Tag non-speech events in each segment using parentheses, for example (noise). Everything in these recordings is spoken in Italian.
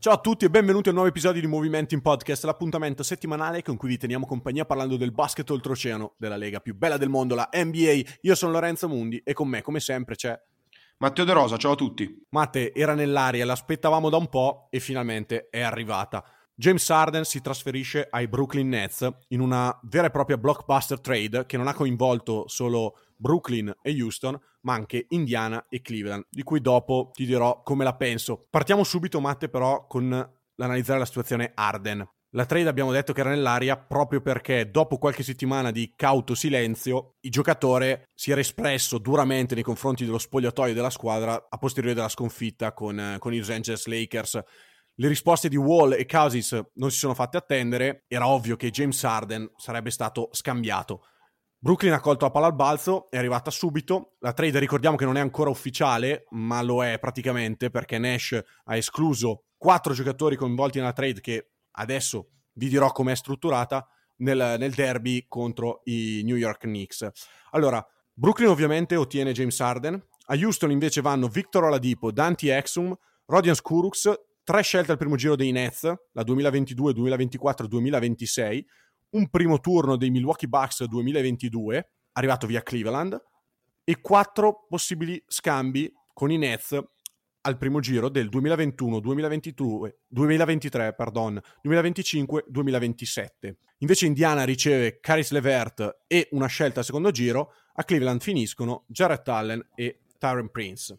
Ciao a tutti e benvenuti a un nuovo episodio di Movimenti in Podcast, l'appuntamento settimanale con cui vi teniamo compagnia parlando del basket oltreoceano, della lega più bella del mondo, la NBA. Io sono Lorenzo Mundi e con me, come sempre, c'è Matteo De Rosa, ciao a tutti. Matte, era nell'aria, l'aspettavamo da un po' e finalmente è arrivata. James Harden si trasferisce ai Brooklyn Nets in una vera e propria blockbuster trade che non ha coinvolto solo Brooklyn e Houston, ma anche Indiana e Cleveland, di cui dopo ti dirò come la penso. Partiamo subito, Matte, però, con l'analizzare la situazione Harden. La trade abbiamo detto che era nell'aria proprio perché dopo qualche settimana di cauto silenzio il giocatore si era espresso duramente nei confronti dello spogliatoio della squadra a posteriore della sconfitta con, eh, con i Los Angeles Lakers. Le risposte di Wall e Cousins non si sono fatte attendere, era ovvio che James Harden sarebbe stato scambiato. Brooklyn ha colto la palla al balzo, è arrivata subito. La trade ricordiamo che non è ancora ufficiale, ma lo è praticamente perché Nash ha escluso quattro giocatori coinvolti nella trade che adesso vi dirò com'è strutturata nel, nel derby contro i New York Knicks. Allora, Brooklyn ovviamente ottiene James Harden, a Houston invece vanno Victor Oladipo, Dante Exum, Rodian Skurux, tre scelte al primo giro dei Nets, la 2022, 2024, 2026, un primo turno dei Milwaukee Bucks 2022, arrivato via Cleveland, e quattro possibili scambi con i Nets al primo giro del 2021, 2022, 2023, pardon, 2025, 2027. Invece Indiana riceve Caris Levert e una scelta al secondo giro, a Cleveland finiscono Jarrett Allen e Tyron Prince.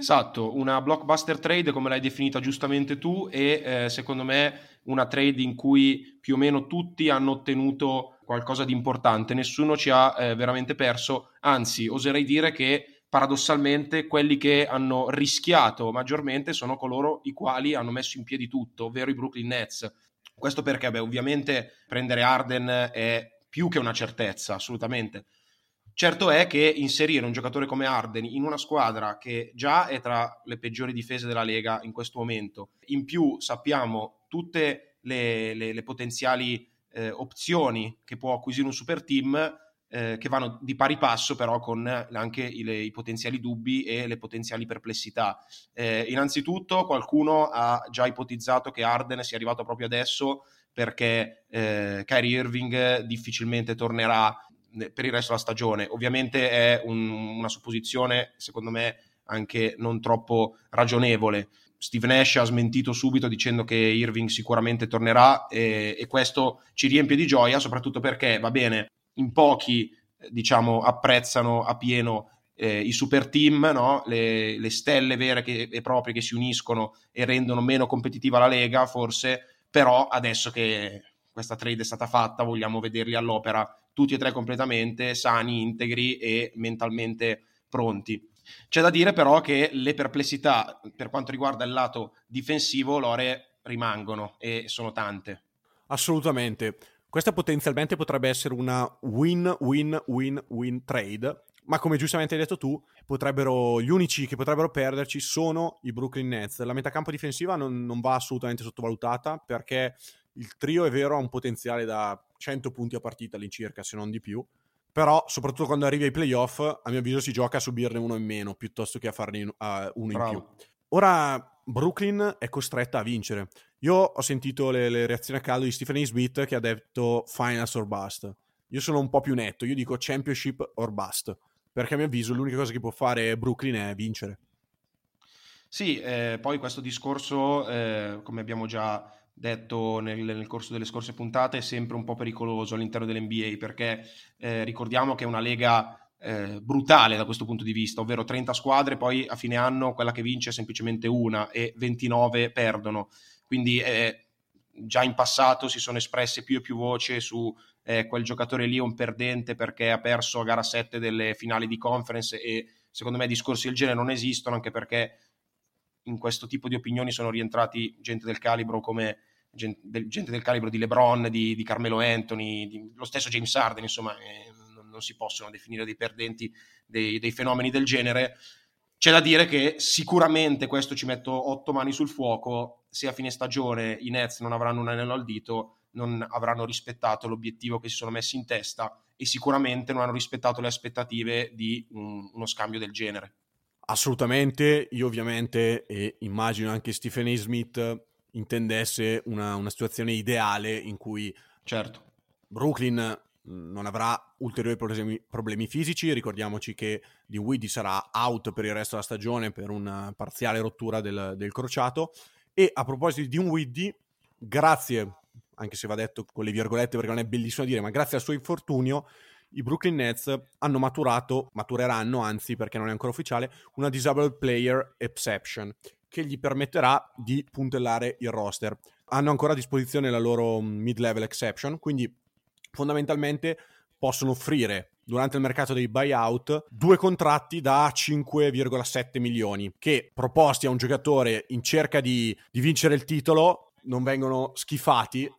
Esatto, una blockbuster trade come l'hai definita giustamente tu e eh, secondo me una trade in cui più o meno tutti hanno ottenuto qualcosa di importante, nessuno ci ha eh, veramente perso, anzi oserei dire che paradossalmente quelli che hanno rischiato maggiormente sono coloro i quali hanno messo in piedi tutto, ovvero i Brooklyn Nets. Questo perché, beh, ovviamente prendere Arden è più che una certezza, assolutamente. Certo è che inserire un giocatore come Arden in una squadra che già è tra le peggiori difese della Lega in questo momento, in più sappiamo tutte le, le, le potenziali eh, opzioni che può acquisire un super team, eh, che vanno di pari passo però con anche i, le, i potenziali dubbi e le potenziali perplessità. Eh, innanzitutto qualcuno ha già ipotizzato che Arden sia arrivato proprio adesso perché eh, Kyrie Irving difficilmente tornerà per il resto della stagione. Ovviamente è un, una supposizione, secondo me, anche non troppo ragionevole. Steve Nash ha smentito subito dicendo che Irving sicuramente tornerà e, e questo ci riempie di gioia, soprattutto perché, va bene, in pochi diciamo apprezzano a pieno eh, i super team, no? le, le, stelle vere che, e proprie che si uniscono e rendono meno competitiva la Lega, forse, però adesso che questa trade è stata fatta vogliamo vederli all'opera tutti e tre completamente sani, integri e mentalmente pronti. C'è da dire però che le perplessità per quanto riguarda il lato difensivo, Lore, rimangono e sono tante. Assolutamente. Questa potenzialmente potrebbe essere una win-win-win-win trade, ma come giustamente hai detto tu, potrebbero, gli unici che potrebbero perderci sono i Brooklyn Nets. La metacampo difensiva non, non va assolutamente sottovalutata perché il trio è vero ha un potenziale da 100 punti a partita all'incirca, se non di più. Però, soprattutto quando arrivi ai playoff, a mio avviso si gioca a subirne uno in meno piuttosto che a farne uh, uno Bravo. in più. Ora Brooklyn è costretta a vincere. Io ho sentito le, le reazioni a caldo di Stephen A. Smith che ha detto finals or bust. Io sono un po' più netto, io dico championship or bust. Perché a mio avviso l'unica cosa che può fare Brooklyn è vincere. Sì, eh, poi questo discorso, eh, come abbiamo già detto nel, nel, corso delle scorse puntate, è sempre un po' pericoloso all'interno dell'NBA perché eh, ricordiamo che è una lega eh, brutale da questo punto di vista, ovvero 30 squadre, poi a fine anno quella che vince è semplicemente una e 29 perdono. Quindi eh, già in passato si sono espresse più e più voci su eh, quel giocatore lì un perdente perché ha perso a gara 7 delle finali di conference e secondo me discorsi del genere non esistono anche perché in questo tipo di opinioni sono rientrati gente del calibro come gente del, gente del calibro di LeBron, di, di Carmelo Anthony, di, lo stesso James Harden, insomma, eh, non, non, si possono definire dei perdenti dei, dei, fenomeni del genere. C'è da dire che sicuramente questo ci metto otto mani sul fuoco, se a fine stagione i Nets non avranno un anello al dito, non avranno rispettato l'obiettivo che si sono messi in testa e sicuramente non hanno rispettato le aspettative di un, uno scambio del genere. Assolutamente, io ovviamente e immagino anche Stephen A. Smith intendesse una, una situazione ideale in cui certo. Brooklyn non avrà ulteriori problemi, problemi, fisici. Ricordiamoci che Di Widdy sarà out per il resto della stagione per una parziale rottura del, del crociato. E a proposito di un Widdy, grazie, anche se va detto con le virgolette perché non è bellissimo da dire, ma grazie al suo infortunio, i Brooklyn Nets hanno maturato, matureranno anzi perché non è ancora ufficiale, una Disabled Player Exception che gli permetterà di puntellare il roster. Hanno ancora a disposizione la loro mid-level exception, quindi fondamentalmente possono offrire durante il mercato dei buyout due contratti da 5,7 milioni che proposti a un giocatore in cerca di, di vincere il titolo non vengono schifati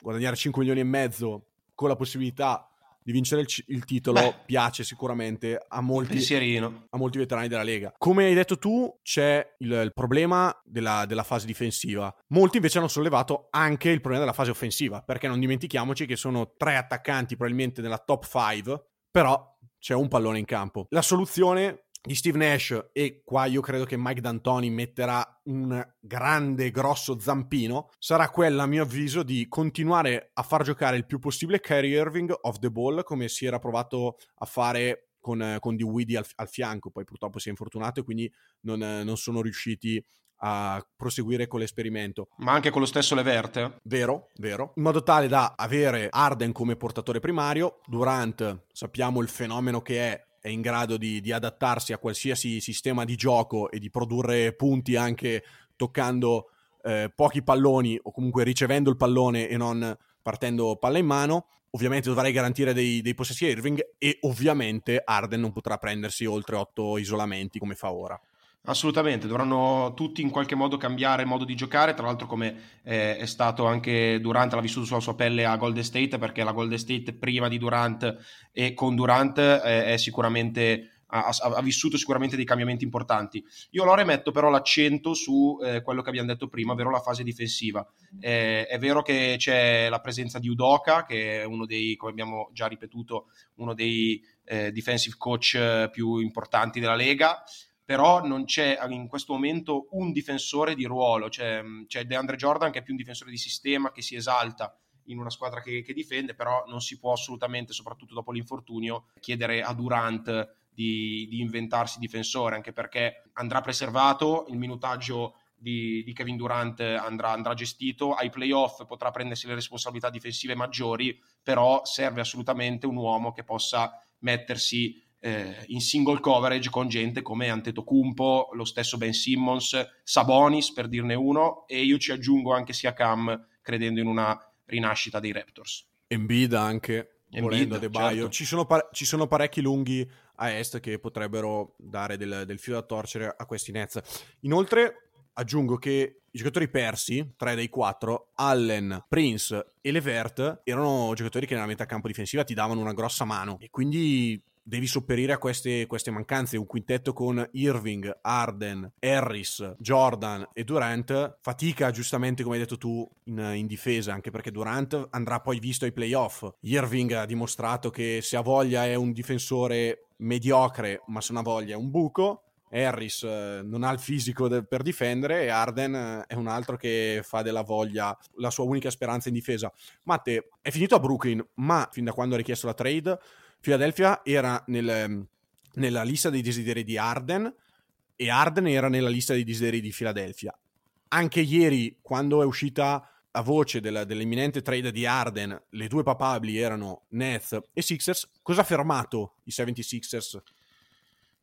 guadagnare 5 milioni e mezzo con la possibilità di vincere il, il titolo Beh, piace sicuramente a molti, a molti, veterani della Lega. Come hai detto tu, c'è il, il problema della, della, fase difensiva. Molti invece hanno sollevato anche il problema della fase offensiva, perché non dimentichiamoci che sono tre attaccanti probabilmente nella top 5, però c'è un pallone in campo. La soluzione di Steve Nash e qua io credo che Mike D'Antoni metterà un grande grosso zampino sarà quella a mio avviso di continuare a far giocare il più possibile Kyrie Irving off the ball come si era provato a fare con, con Dewey al, al, fianco poi purtroppo si è infortunato e quindi non, non sono riusciti a proseguire con l'esperimento. Ma anche con lo stesso Leverte? Vero, vero. In modo tale da avere Arden come portatore primario, Durant sappiamo il fenomeno che è è in grado di, di, adattarsi a qualsiasi sistema di gioco e di produrre punti anche toccando eh, pochi palloni o comunque ricevendo il pallone e non partendo palla in mano. Ovviamente dovrei garantire dei, dei possessi a Irving e ovviamente Arden non potrà prendersi oltre otto isolamenti come fa ora. Assolutamente, dovranno tutti in qualche modo cambiare modo di giocare, tra l'altro come eh, è stato anche Durant, l'ha vissuto sulla sua pelle a Golden State, perché la Golden State prima di Durant e con Durant eh, è sicuramente ha, ha, vissuto sicuramente dei cambiamenti importanti. Io Lore metto però l'accento su eh, quello che abbiamo detto prima, ovvero la fase difensiva. Eh, è vero che c'è la presenza di Udoka, che è uno dei, come abbiamo già ripetuto, uno dei eh, defensive coach eh, più importanti della Lega però non c'è in questo momento un difensore di ruolo, c'è, c'è DeAndre Jordan che è più un difensore di sistema, che si esalta in una squadra che, che, difende, però non si può assolutamente, soprattutto dopo l'infortunio, chiedere a Durant di, di inventarsi difensore, anche perché andrà preservato, il minutaggio di, di Kevin Durant andrà, andrà, gestito, ai playoff potrà prendersi le responsabilità difensive maggiori, però serve assolutamente un uomo che possa mettersi eh, in single coverage con gente come Antetokounmpo, lo stesso Ben Simmons, Sabonis per dirne uno e io ci aggiungo anche sia Cam credendo in una rinascita dei Raptors. Embiid anche, volendo De Baio. Certo. Ci, sono par- ci sono parecchi lunghi a est che potrebbero dare del, del filo da torcere a questi Nets. Inoltre aggiungo che i giocatori persi, tre dei quattro, Allen, Prince e Levert, erano giocatori che nella metà campo difensiva ti davano una grossa mano e quindi devi sopperire a queste, queste, mancanze. Un quintetto con Irving, Arden, Harris, Jordan e Durant fatica giustamente, come hai detto tu, in, in, difesa, anche perché Durant andrà poi visto ai playoff. Irving ha dimostrato che se ha voglia è un difensore mediocre, ma se non ha voglia è un buco. Harris eh, non ha il fisico de- per difendere e Arden eh, è un altro che fa della voglia la sua unica speranza in difesa. Matte è finito a Brooklyn, ma fin da quando ha richiesto la trade Philadelphia era nel, ehm, nella lista dei desideri di Arden e Arden era nella lista dei desideri di Philadelphia. Anche ieri, quando è uscita a voce della, dell'imminente trade di Arden, le due papabili erano Nets e Sixers. Cosa ha fermato i 76ers?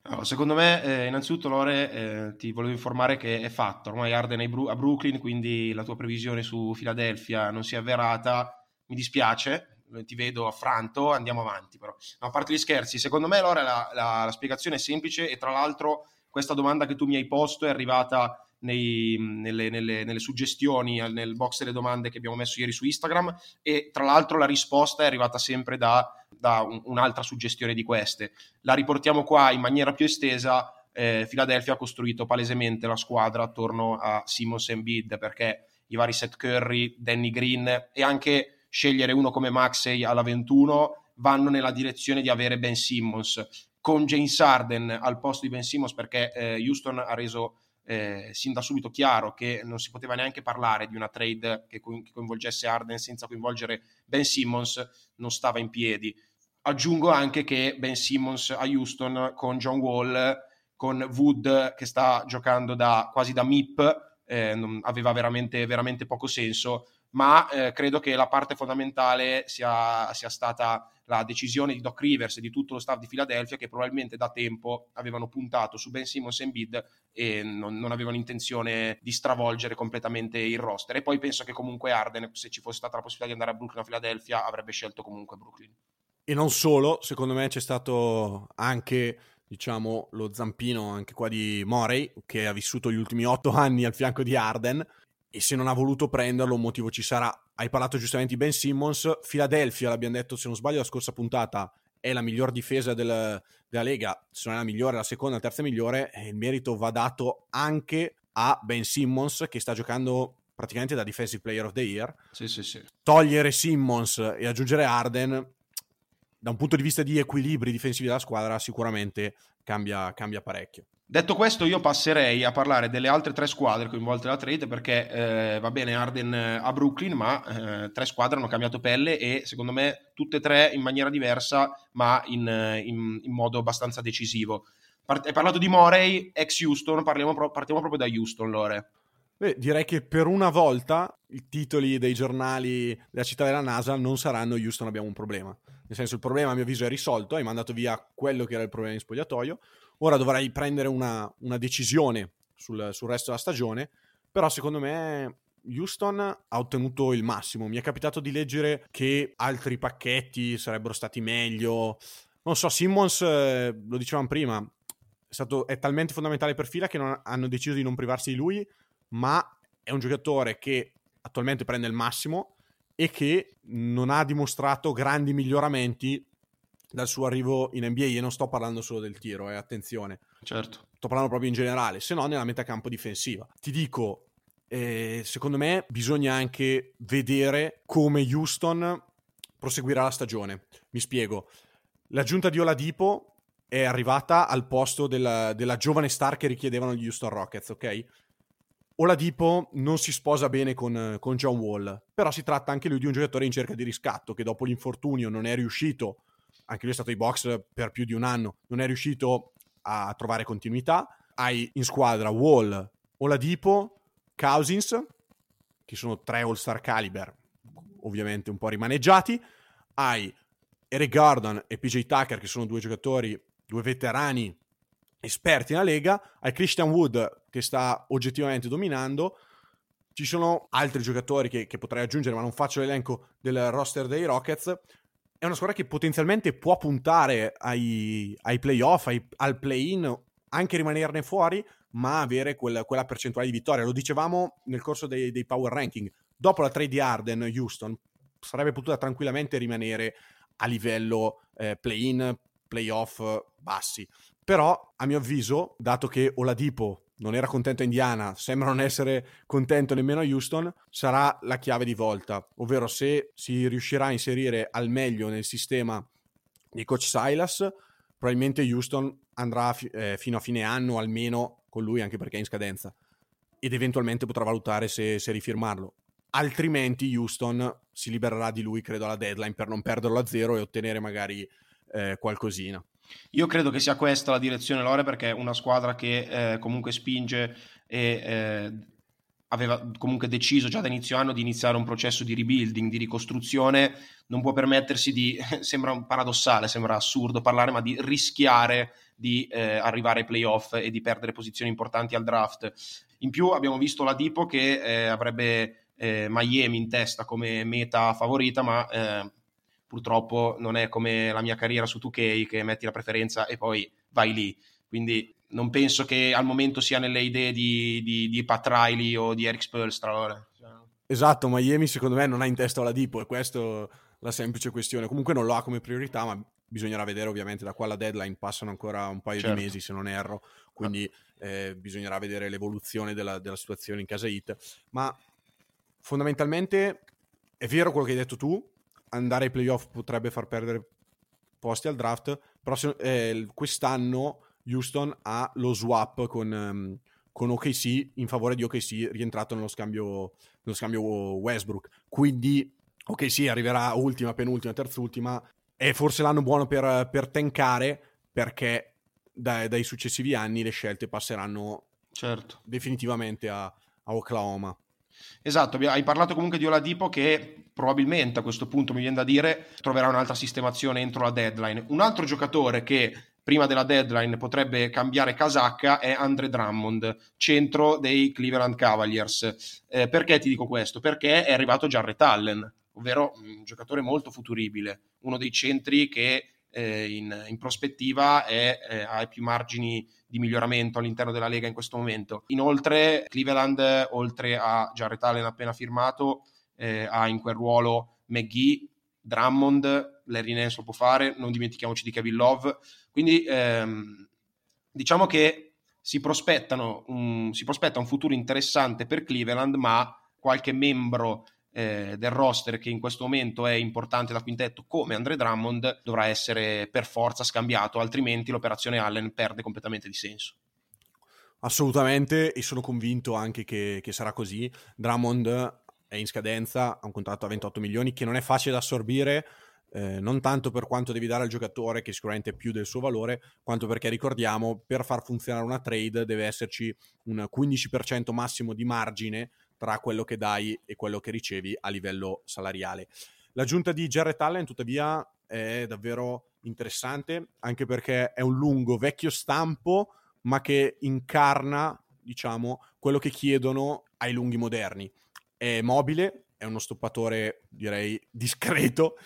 Allora, secondo me, eh, innanzitutto, Lore, eh, ti volevo informare che è fatto. Ormai Arden è a Brooklyn, quindi la tua previsione su Philadelphia non si è avverata. Mi dispiace, ti vedo affranto, andiamo avanti però. No, a parte gli scherzi, secondo me, Lore, la, la, la spiegazione è semplice e tra l'altro questa domanda che tu mi hai posto è arrivata nei, nelle, nelle, nelle, suggestioni, nel box delle domande che abbiamo messo ieri su Instagram e tra l'altro la risposta è arrivata sempre da, da un, un'altra suggestione di queste. La riportiamo qua in maniera più estesa. Eh, Philadelphia ha costruito palesemente la squadra attorno a Simmons e Embiid perché i vari Seth Curry, Danny Green e anche scegliere uno come Maxey alla 21 vanno nella direzione di avere Ben Simmons con James Arden al posto di Ben Simmons perché eh, Houston ha reso eh, sin da subito chiaro che non si poteva neanche parlare di una trade che, co- che coinvolgesse Arden senza coinvolgere Ben Simmons, non stava in piedi. Aggiungo anche che Ben Simmons a Houston con John Wall, con Wood che sta giocando da, quasi da MIP, eh, aveva veramente, veramente poco senso ma eh, credo che la parte fondamentale sia, sia, stata la decisione di Doc Rivers e di tutto lo staff di Philadelphia che probabilmente da tempo avevano puntato su Ben Simmons e Embiid e non, non, avevano intenzione di stravolgere completamente il roster. E poi penso che comunque Arden se ci fosse stata la possibilità di andare a Brooklyn a Philadelphia avrebbe scelto comunque Brooklyn. E non solo, secondo me c'è stato anche diciamo lo zampino anche qua di Morey che ha vissuto gli ultimi otto anni al fianco di Arden e se non ha voluto prenderlo un motivo ci sarà. Hai parlato giustamente di Ben Simmons, Philadelphia, l'abbiamo detto se non sbaglio la scorsa puntata, è la miglior difesa del, della Lega, se non è la migliore, la seconda, la terza migliore, e il merito va dato anche a Ben Simmons che sta giocando praticamente da Defensive Player of the Year. Sì, sì, sì. Togliere Simmons e aggiungere Arden, da un punto di vista di equilibri difensivi della squadra, sicuramente cambia, cambia parecchio. Detto questo, io passerei a parlare delle altre tre squadre coinvolte nella trade perché eh, va bene Arden eh, a Brooklyn, ma eh, tre squadre hanno cambiato pelle e secondo me tutte e tre in maniera diversa, ma in, eh, in, in modo abbastanza decisivo. Part- hai parlato di Morey, ex Houston, pro- partiamo proprio da Houston, Lore. Beh, direi che per una volta i titoli dei giornali della città della NASA non saranno Houston abbiamo un problema. Nel senso il problema a mio avviso è risolto, hai mandato via quello che era il problema in spogliatoio Ora dovrai prendere una, una decisione sul, sul, resto della stagione, però secondo me Houston ha ottenuto il massimo. Mi è capitato di leggere che altri pacchetti sarebbero stati meglio. Non so, Simmons, eh, lo dicevamo prima, è, stato, è talmente fondamentale per fila che non, hanno deciso di non privarsi di lui, ma è un giocatore che attualmente prende il massimo e che non ha dimostrato grandi miglioramenti dal suo arrivo in NBA e non sto parlando solo del tiro, eh, attenzione. Certo. Sto parlando proprio in generale, se no nella metacampo difensiva. Ti dico, eh, secondo me bisogna anche vedere come Houston proseguirà la stagione. Mi spiego. L'aggiunta di Oladipo è arrivata al posto della, della giovane star che richiedevano gli Houston Rockets, ok? Oladipo non si sposa bene con, con John Wall, però si tratta anche lui di un giocatore in cerca di riscatto che dopo l'infortunio non è riuscito anche lui è stato ai box per più di un anno, non è riuscito a trovare continuità. Hai in squadra Wall, Oladipo, Cousins, che sono tre all-star caliber, ovviamente un po' rimaneggiati. Hai Eric Gordon e PJ Tucker, che sono due giocatori, due veterani esperti nella Lega. Hai Christian Wood, che sta oggettivamente dominando. Ci sono altri giocatori che, che potrei aggiungere, ma non faccio l'elenco del roster dei Rockets è una squadra che potenzialmente può puntare ai, ai playoff, ai, al play-in, anche rimanerne fuori, ma avere quel, quella percentuale di vittoria. Lo dicevamo nel corso dei, dei power ranking. Dopo la trade di Arden, Houston sarebbe potuta tranquillamente rimanere a livello eh, play-in, playoff bassi. Però, a mio avviso, dato che Oladipo non era contento Indiana, sembra non essere contento nemmeno Houston, sarà la chiave di volta, ovvero se si riuscirà a inserire al meglio nel sistema di coach Silas, probabilmente Houston andrà fi- eh, fino a fine anno almeno con lui, anche perché è in scadenza, ed eventualmente potrà valutare se, se rifirmarlo. Altrimenti Houston si libererà di lui, credo, alla deadline per non perderlo a zero e ottenere magari eh, qualcosina. Io credo che sia questa la direzione Lore perché è una squadra che eh, comunque spinge e eh, aveva comunque deciso già da inizio anno di iniziare un processo di rebuilding, di ricostruzione, non può permettersi di, (laughs) sembra paradossale, sembra assurdo parlare, ma di rischiare di eh, arrivare ai playoff e di perdere posizioni importanti al draft. In più abbiamo visto la Dipo che eh, avrebbe eh, Miami in testa come meta favorita, ma eh, purtroppo non è come la mia carriera su 2K che metti la preferenza e poi vai lì. Quindi non penso che al momento sia nelle idee di, di, di Pat Riley o di Eric Spolstra. Esatto, Miami secondo me non ha in testa la Dipo e questa è la semplice questione. Comunque non lo ha come priorità, ma bisognerà vedere ovviamente da qua alla deadline, passano ancora un paio certo. di mesi se non erro, quindi eh, bisognerà vedere l'evoluzione della, della, situazione in casa hit. Ma fondamentalmente è vero quello che hai detto tu, andare ai playoff potrebbe far perdere posti al draft, però se, eh, quest'anno Houston ha lo swap con, um, con, OKC in favore di OKC rientrato nello scambio, nello scambio Westbrook. Quindi OKC arriverà ultima, penultima, terzultima. È forse l'anno buono per, per tankare perché dai, dai, successivi anni le scelte passeranno certo. definitivamente a, a Oklahoma. Esatto, hai parlato comunque di Oladipo che probabilmente a questo punto mi viene da dire troverà un'altra sistemazione entro la deadline. Un altro giocatore che prima della deadline potrebbe cambiare casacca è Andre Drummond, centro dei Cleveland Cavaliers. Eh, perché ti dico questo? Perché è arrivato Jarrett Allen, ovvero un giocatore molto futuribile, uno dei centri che eh, in, in, prospettiva è, eh, ha più margini di miglioramento all'interno della Lega in questo momento. Inoltre Cleveland, oltre a Jarrett Allen appena firmato, eh, ha in quel ruolo McGee, Drummond, Larry Nance lo può fare, non dimentichiamoci di Kevin Love. Quindi ehm, diciamo che si, prospettano un, si prospetta un futuro interessante per Cleveland, ma qualche membro eh, del roster che in questo momento è importante da quintetto come Andre Drummond dovrà essere per forza scambiato, altrimenti l'operazione Allen perde completamente di senso. Assolutamente, e sono convinto anche che, che sarà così. Drummond è in scadenza, ha un contratto a 28 milioni che non è facile da assorbire, eh, non tanto per quanto devi dare al giocatore, che sicuramente è più del suo valore, quanto perché ricordiamo, per far funzionare una trade deve esserci un 15% massimo di margine tra quello che dai e quello che ricevi a livello salariale. L'aggiunta di Jarrett Allen, tuttavia, è davvero interessante, anche perché è un lungo vecchio stampo, ma che incarna, diciamo, quello che chiedono ai lunghi moderni è mobile, è uno stoppatore direi discreto.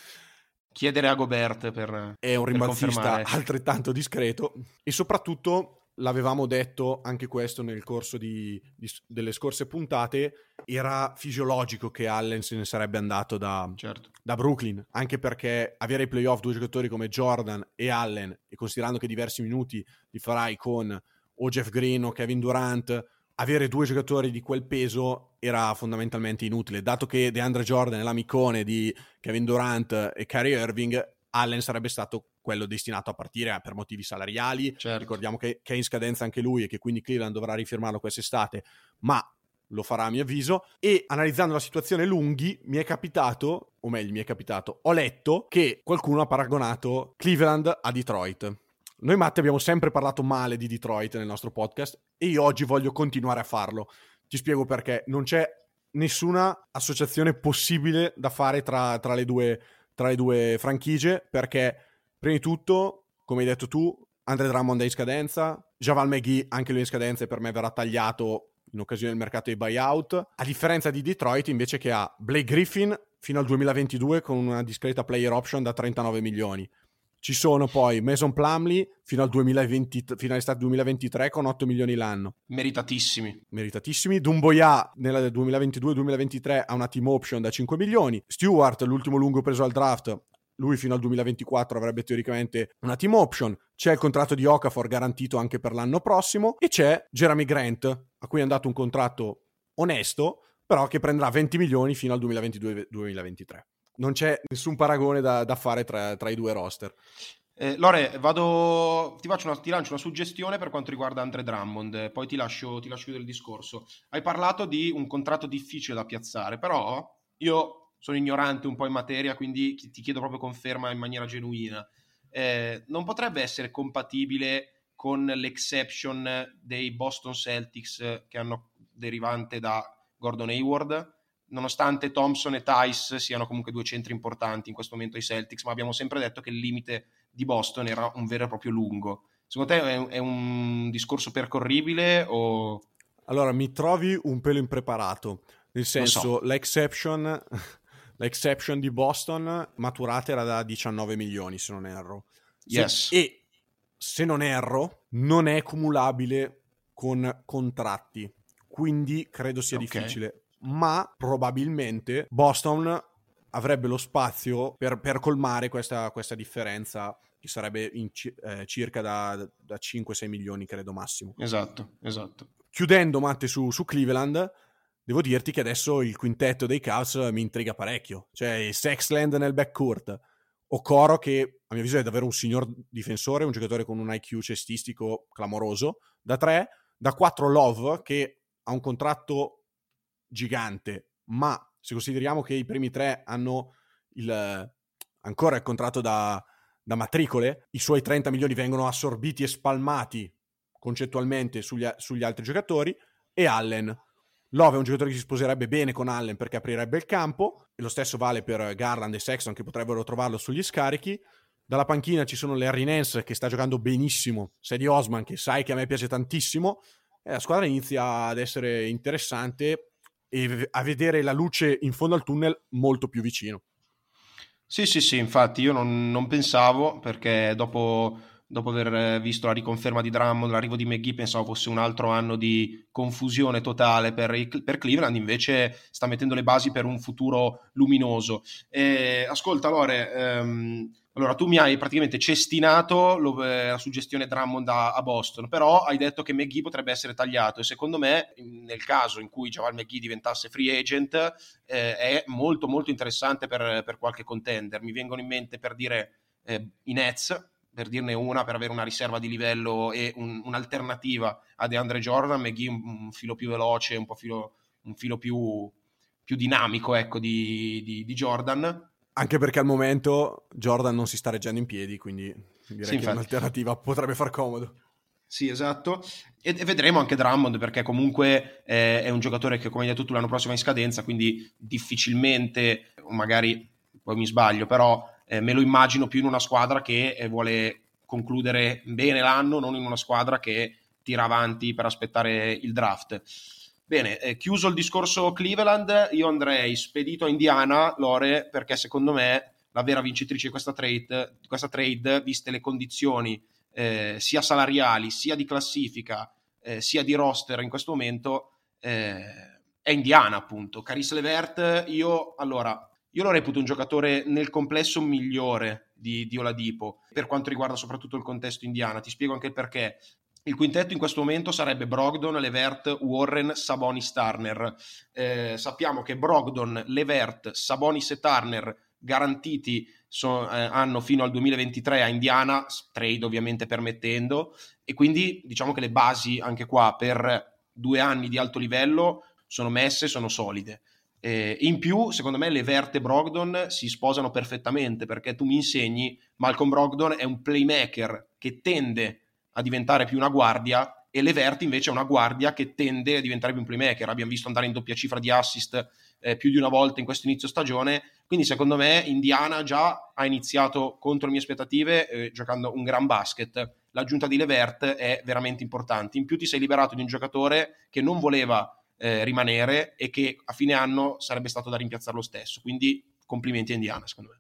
Chiedere a Gobert per... È un rimbalzista altrettanto discreto e soprattutto l'avevamo detto anche questo nel corso di, di, delle scorse puntate, era fisiologico che Allen se ne sarebbe andato da, certo. da, Brooklyn, anche perché avere ai playoff due giocatori come Jordan e Allen, e considerando che diversi minuti li farai con o Jeff Green o Kevin Durant avere due giocatori di quel peso era fondamentalmente inutile, dato che DeAndre Jordan è l'amicone di Kevin Durant e Kyrie Irving, Allen sarebbe stato quello destinato a partire per motivi salariali. Certo. Ricordiamo che, che, è in scadenza anche lui e che quindi Cleveland dovrà rifirmarlo quest'estate, ma lo farà a mio avviso. E analizzando la situazione lunghi, mi è capitato, o meglio, mi è capitato, ho letto che qualcuno ha paragonato Cleveland a Detroit. Noi Matte abbiamo sempre parlato male di Detroit nel nostro podcast e io oggi voglio continuare a farlo. Ti spiego perché. Non c'è nessuna associazione possibile da fare tra, tra, le, due, tra le due franchigie perché, prima di tutto, come hai detto tu, Andre Drummond è in scadenza, Javal McGee anche lui in scadenza e per me verrà tagliato in occasione del mercato di buyout, a differenza di Detroit invece che ha Blake Griffin fino al 2022 con una discreta player option da 39 milioni, ci sono poi Mason Plumley fino, al 2020, fino all'estate 2023 con 8 milioni l'anno. Meritatissimi. Meritatissimi. Dumboya nel 2022-2023 ha una team option da 5 milioni. Stewart, l'ultimo lungo preso al draft, lui fino al 2024 avrebbe teoricamente una team option. C'è il contratto di Okafor garantito anche per l'anno prossimo. E c'è Jeremy Grant, a cui è andato un contratto onesto, però che prenderà 20 milioni fino al 2022-2023 non c'è nessun paragone da, da fare tra, tra, i due roster. Eh, Lore, vado, ti, una, ti, lancio una suggestione per quanto riguarda Andre Drummond, poi ti lascio, ti lascio chiudere il discorso. Hai parlato di un contratto difficile da piazzare, però io sono ignorante un po' in materia, quindi ti chiedo proprio conferma in maniera genuina. Eh, non potrebbe essere compatibile con l'exception dei Boston Celtics che hanno derivante da Gordon Hayward, nonostante Thompson e Tice siano comunque due centri importanti in questo momento ai Celtics, ma abbiamo sempre detto che il limite di Boston era un vero e proprio lungo. Secondo te è, è un discorso percorribile o... Allora, mi trovi un pelo impreparato, nel senso, so. l'exception, (laughs) l'exception di Boston maturata era da 19 milioni, se non erro. Se- Yes. e se non erro, non è cumulabile con contratti, quindi credo sia Ok. difficile. Ma probabilmente Boston avrebbe lo spazio per, per colmare questa, questa differenza, che sarebbe ci- eh, circa da, da 5-6 milioni, credo massimo. Esatto, esatto. Chiudendo, Matte, su, su Cleveland, devo dirti che adesso il quintetto dei Cavs mi intriga parecchio. Cioè, Sexland nel backcourt, Okoro che a mio avviso è davvero un signor difensore, un giocatore con un IQ cestistico clamoroso, da 3, da 4 Love che ha un contratto gigante, ma se consideriamo che i primi tre hanno il, ancora il contratto da, da matricole, i suoi 30 milioni vengono assorbiti e spalmati concettualmente sugli, sugli altri giocatori, e Allen. Love è un giocatore che si sposerebbe bene con Allen perché aprirebbe il campo, e lo stesso vale per Garland e Sexton che potrebbero trovarlo sugli scarichi. Dalla panchina ci sono Larry Nance che sta giocando benissimo, Sadie Osman che sai che a me piace tantissimo, e la squadra inizia ad essere interessante e a vedere la luce in fondo al tunnel molto più vicino. Sì, sì, sì, infatti io non, non pensavo perché dopo, dopo aver visto la riconferma di Drummond, l'arrivo di McGee, pensavo fosse un altro anno di confusione totale per, per Cleveland, invece sta mettendo le basi per un futuro luminoso. E, ascolta, Lore, ehm, allora tu mi hai praticamente cestinato lo- eh, la suggestione Drummond a, a Boston, però hai detto che McGee potrebbe essere tagliato e secondo me nel caso in cui Javal McGee diventasse free agent eh, è molto molto interessante per, per qualche contender. Mi vengono in mente per dire eh, i Nets, per dirne una, per avere una riserva di livello e un- un'alternativa a DeAndre Jordan, McGee un, un filo più veloce, un po' filo, un filo più, più dinamico ecco, di, di- di Jordan. Anche perché al momento Jordan non si sta reggendo in piedi, quindi direi Sì, che infatti. un'alternativa potrebbe far comodo. Sì, esatto. E, e vedremo anche Drummond perché comunque eh, è un giocatore che, come hai detto tu, l'anno prossimo è in scadenza, quindi difficilmente, o magari poi mi sbaglio, però eh, me lo immagino più in una squadra che eh, vuole concludere bene l'anno, non in una squadra che tira avanti per aspettare il draft. Bene, eh, chiuso il discorso Cleveland, io andrei spedito a Indiana, Lore, perché secondo me la vera vincitrice di questa trade, questa trade viste le condizioni eh, sia salariali, sia di classifica, eh, sia di roster in questo momento, eh, è Indiana, appunto. Caris Levert, io allora, io lo reputo un giocatore nel complesso migliore di, di Oladipo, per quanto riguarda soprattutto il contesto indiana. Ti spiego anche il perché. Il quintetto in questo momento sarebbe Brogdon, Levert, Warren, Sabonis, Turner. Eh, sappiamo che Brogdon, Levert, Sabonis e Turner garantiti so- eh, hanno fino al 2023 a Indiana, trade ovviamente permettendo, e quindi diciamo che le basi anche qua per due anni di alto livello sono messe, sono solide. Eh, in più, secondo me, Levert e Brogdon si sposano perfettamente perché tu mi insegni Malcolm Brogdon è un playmaker che tende a diventare più una guardia e Levert invece è una guardia che tende a diventare più un playmaker. Abbiamo visto andare in doppia cifra di assist eh, più di una volta in questo inizio stagione. Quindi, secondo me, Indiana già ha iniziato contro le mie aspettative eh, giocando un gran basket. L'aggiunta di Levert è veramente importante. In più, ti sei liberato di un giocatore che non voleva eh, rimanere e che a fine anno sarebbe stato da rimpiazzare lo stesso. Quindi, complimenti a Indiana, secondo me.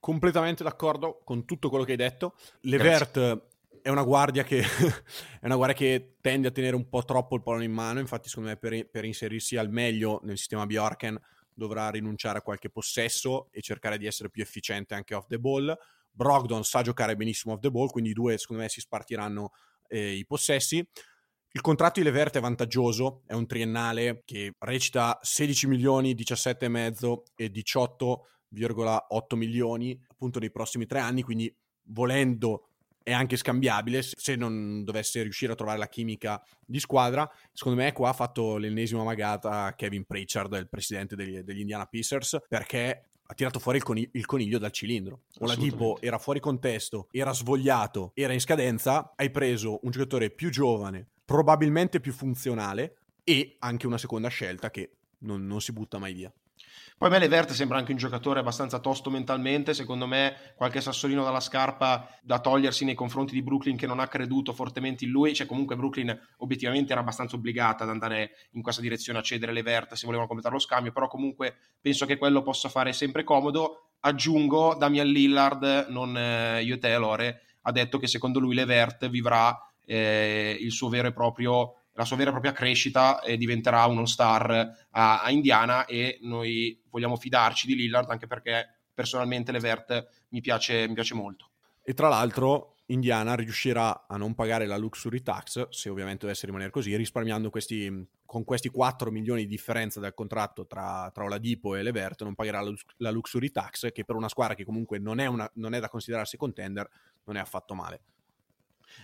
Completamente d'accordo con tutto quello che hai detto. Levert è una guardia che (laughs) è una guardia che tende a tenere un po' troppo il pallone in mano, infatti secondo me per, per inserirsi al meglio nel sistema Bjorken dovrà rinunciare a qualche possesso e cercare di essere più efficiente anche off the ball. Brogdon sa giocare benissimo off the ball, quindi i due secondo me si spartiranno eh, i possessi. Il contratto di Levert è vantaggioso, è un triennale che recita 16 milioni, 17,5 e 18,8 milioni appunto nei prossimi tre anni, quindi volendo è anche scambiabile se non dovesse riuscire a trovare la chimica di squadra. Secondo me qua ha fatto l'ennesima magata Kevin Pritchard, il presidente degli, degli Indiana Pacers, perché ha tirato fuori il, coni- il coniglio dal cilindro. Oladipo era fuori contesto, era svogliato, era in scadenza, hai preso un giocatore più giovane, probabilmente più funzionale e anche una seconda scelta che non, non si butta mai via. Poi a me Levert sembra anche un giocatore abbastanza tosto mentalmente, secondo me qualche sassolino dalla scarpa da togliersi nei confronti di Brooklyn che non ha creduto fortemente in lui, cioè comunque Brooklyn obiettivamente era abbastanza obbligata ad andare in questa direzione a cedere Levert se volevano completare lo scambio, però comunque penso che quello possa fare sempre comodo. Aggiungo Damian Lillard, non eh, io e te Lore, ha detto che secondo lui Levert vivrà eh, il suo vero e proprio la sua vera e propria crescita e diventerà uno star a, a, Indiana e noi vogliamo fidarci di Lillard anche perché personalmente Levert mi piace, mi piace molto. E tra l'altro Indiana riuscirà a non pagare la luxury tax, se ovviamente dovesse rimanere così, risparmiando questi, con questi 4 milioni di differenza del contratto tra, tra Oladipo e Levert, non pagherà la, la, luxury tax, che per una squadra che comunque non è, una, non è da considerarsi contender, non è affatto male.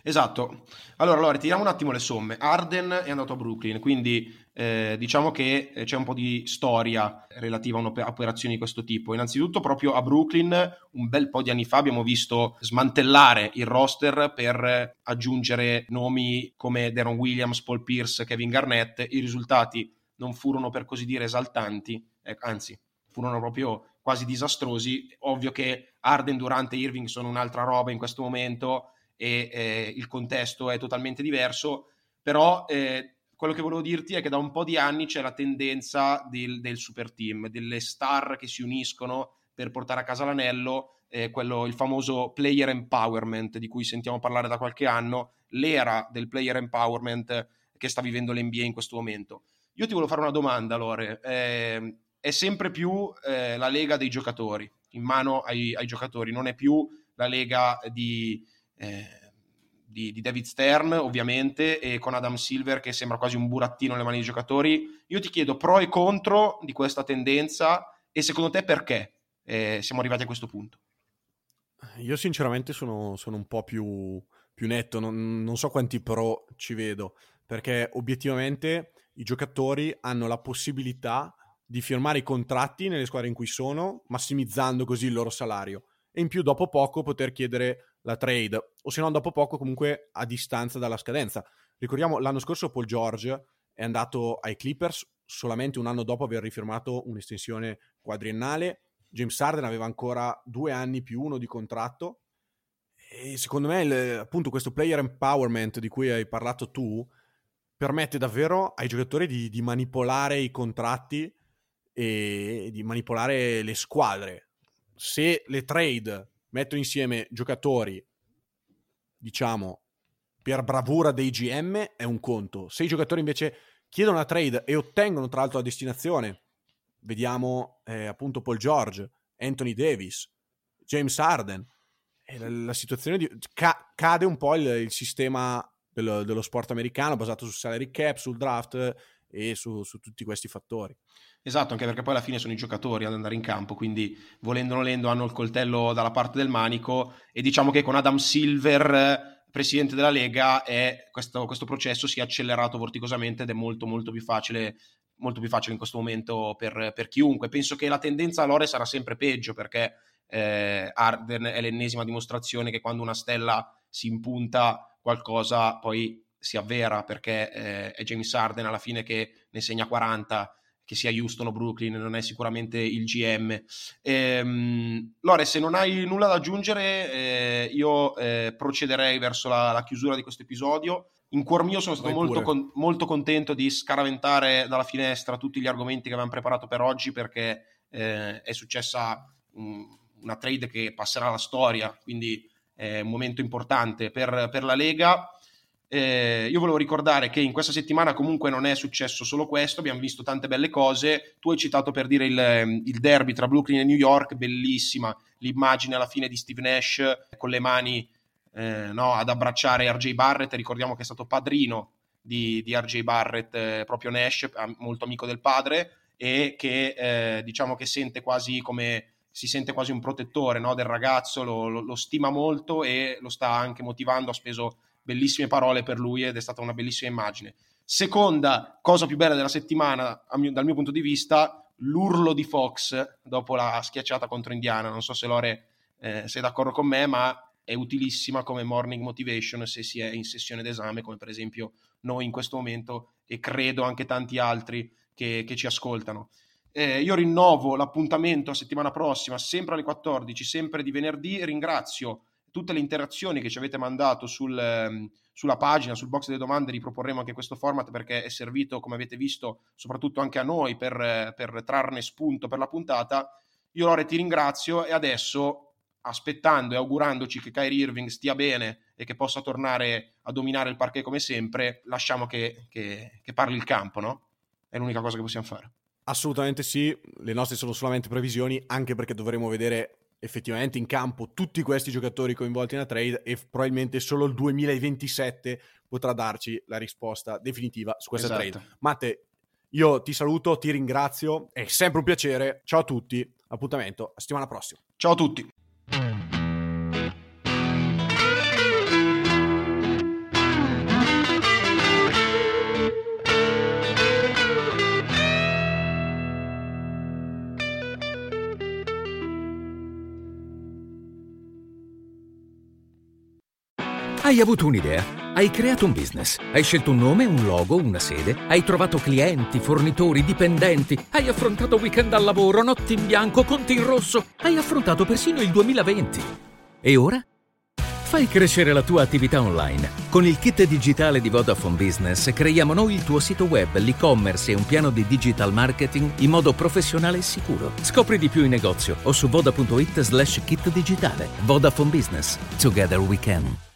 Esatto. Allora, allora, tiriamo un attimo le somme. Arden è andato a Brooklyn, quindi eh, diciamo che eh, c'è un po' di storia relativa a operazioni di questo tipo. Innanzitutto, proprio a Brooklyn, un bel po' di anni fa, abbiamo visto smantellare il roster per aggiungere nomi come Deron Williams, Paul Pierce, Kevin Garnett. I risultati non furono per così dire esaltanti, eh, anzi, furono proprio quasi disastrosi. Ovvio che Arden, Durante e Irving sono un'altra roba in questo momento e eh, il contesto è totalmente diverso, però eh, quello che volevo dirti è che da un po' di anni c'è la tendenza del, del super team, delle star che si uniscono per portare a casa l'anello, eh, quello, il famoso player empowerment di cui sentiamo parlare da qualche anno, l'era del player empowerment che sta vivendo l'NBA in questo momento. Io ti volevo fare una domanda, Lore. Eh, è sempre più eh, la lega dei giocatori, in mano ai, ai, giocatori, non è più la lega di, eh, di, di, David Stern, ovviamente, e con Adam Silver che sembra quasi un burattino nelle mani dei giocatori. Io ti chiedo pro e contro di questa tendenza e secondo te perché eh, siamo arrivati a questo punto? Io sinceramente sono, sono un po' più, più netto, non, non so quanti pro ci vedo, perché obiettivamente i giocatori hanno la possibilità di firmare i contratti nelle squadre in cui sono, massimizzando così il loro salario e in più dopo poco poter chiedere la trade o se no dopo poco comunque a distanza dalla scadenza. Ricordiamo l'anno scorso Paul George è andato ai Clippers solamente un anno dopo aver rifirmato un'estensione quadriennale. James Harden aveva ancora due anni più uno di contratto e secondo me il, appunto questo player empowerment di cui hai parlato tu permette davvero ai giocatori di, di manipolare i contratti e di manipolare le squadre se le trade mettono insieme giocatori, diciamo, per bravura dei GM è un conto. Se i giocatori invece chiedono la trade e ottengono tra l'altro la destinazione, vediamo eh, appunto Paul George, Anthony Davis, James Harden, la, la, situazione di, ca, cade un po' il, il sistema dello, dello, sport americano basato sul salary cap, sul draft e su, su tutti questi fattori. Esatto, anche perché poi alla fine sono i giocatori ad andare in campo, quindi volendo o nolendo hanno il coltello dalla parte del manico e diciamo che con Adam Silver, presidente della Lega, questo, questo, processo si è accelerato vorticosamente ed è molto molto più facile, molto più facile in questo momento per, per chiunque. Penso che la tendenza a sarà sempre peggio perché eh, Arden è l'ennesima dimostrazione che quando una stella si impunta qualcosa poi si avvera perché eh, è James Arden alla fine che ne segna 40 che sia Houston o Brooklyn, non è sicuramente il GM. Ehm, Lore, se non hai nulla da aggiungere, eh, io eh, procederei verso la, la, chiusura di questo episodio. In cuor mio sono stato molto, con, molto, contento di scaraventare dalla finestra tutti gli argomenti che avevamo preparato per oggi perché eh, è successa um, una trade che passerà alla storia, quindi è un momento importante per, per la Lega. Eh, io volevo ricordare che in questa settimana comunque non è successo solo questo, abbiamo visto tante belle cose. Tu hai citato per dire il, il derby tra Brooklyn e New York, bellissima l'immagine alla fine di Steve Nash con le mani eh, no, ad abbracciare RJ Barrett. Ricordiamo che è stato padrino di, di RJ Barrett, eh, proprio Nash, molto amico del padre, e che eh, diciamo che sente quasi come si sente quasi un protettore no, del ragazzo, lo, lo, lo stima molto e lo sta anche motivando. Ha speso bellissime parole per lui ed è stata una bellissima immagine. Seconda cosa più bella della settimana, mio, dal mio punto di vista, l'urlo di Fox dopo la schiacciata contro Indiana. Non so se Lore eh, sei d'accordo con me, ma è utilissima come morning motivation se si è in sessione d'esame, come per esempio noi in questo momento e credo anche tanti altri che, che ci ascoltano. Eh, io rinnovo l'appuntamento a settimana prossima, sempre alle 14, sempre di venerdì. Ringrazio tutte le interazioni che ci avete mandato sul, ehm, sulla pagina, sul box delle domande. Riproporremo anche questo format perché è servito, come avete visto, soprattutto anche a noi per, per trarne spunto per la puntata. Io Lore ti ringrazio e adesso aspettando e augurandoci che Kyrie Irving stia bene e che possa tornare a dominare il parquet come sempre, lasciamo che, che, che parli il campo, no? È l'unica cosa che possiamo fare. Assolutamente sì, le nostre sono solamente previsioni, anche perché dovremo vedere effettivamente in campo tutti questi giocatori coinvolti nella trade e probabilmente solo il 2027 potrà darci la risposta definitiva su questa esatto. trade. Matte, io ti saluto, ti ringrazio, è sempre un piacere. Ciao a tutti, appuntamento a settimana prossima. Ciao a tutti. Hai avuto un'idea? Hai creato un business? Hai scelto un nome, un logo, una sede? Hai trovato clienti, fornitori, dipendenti? Hai affrontato weekend al lavoro, notti in bianco, conti in rosso? Hai affrontato persino il 2020? E ora? Fai crescere la tua attività online. Con il kit digitale di Vodafone Business creiamo noi il tuo sito web, l'e-commerce e un piano di digital marketing in modo professionale e sicuro. Scopri di più in negozio o su voda.it slash kit digitale. Vodafone Business. Together we can.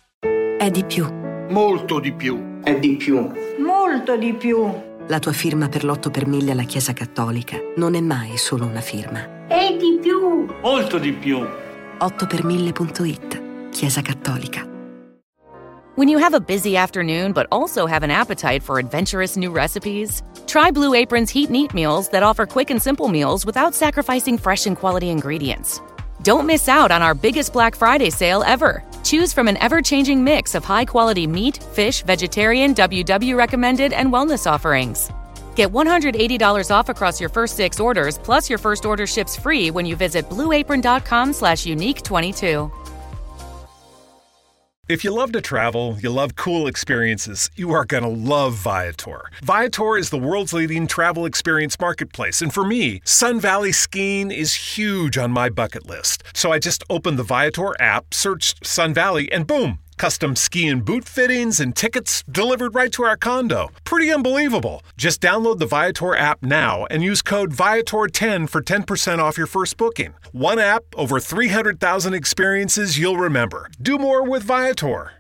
È di più. Molto di più. È di più. Molto di più. La tua firma per l'8 per 1000 alla Chiesa Cattolica non è mai solo una firma. È di più. Molto di più. 8 per 1000.it. Chiesa Cattolica. When you have a busy afternoon but also have an appetite for adventurous new recipes, try Blue Apron's Heat and Eat meals that offer quick and simple meals without sacrificing fresh and quality ingredients. Don't miss out on our biggest Black Friday sale ever. Choose from an ever changing mix of high quality meat, fish, vegetarian, WW recommended, and wellness offerings. Get $180 off across your first six orders, plus your first order ships free when you visit blueapron.com slash unique 22. If you love to travel, you love cool experiences, you are going to love Viator. Viator is the world's leading travel experience marketplace, and for me, Sun Valley skiing is huge on my bucket list. So I just opened the Viator app, searched Sun Valley, and boom! Custom ski and boot fittings and tickets delivered right to our condo. Pretty unbelievable. Just download the Viator app now and use code Viator10 for 10% off your first booking. One app, over 300,000 experiences you'll remember. Do more with Viator.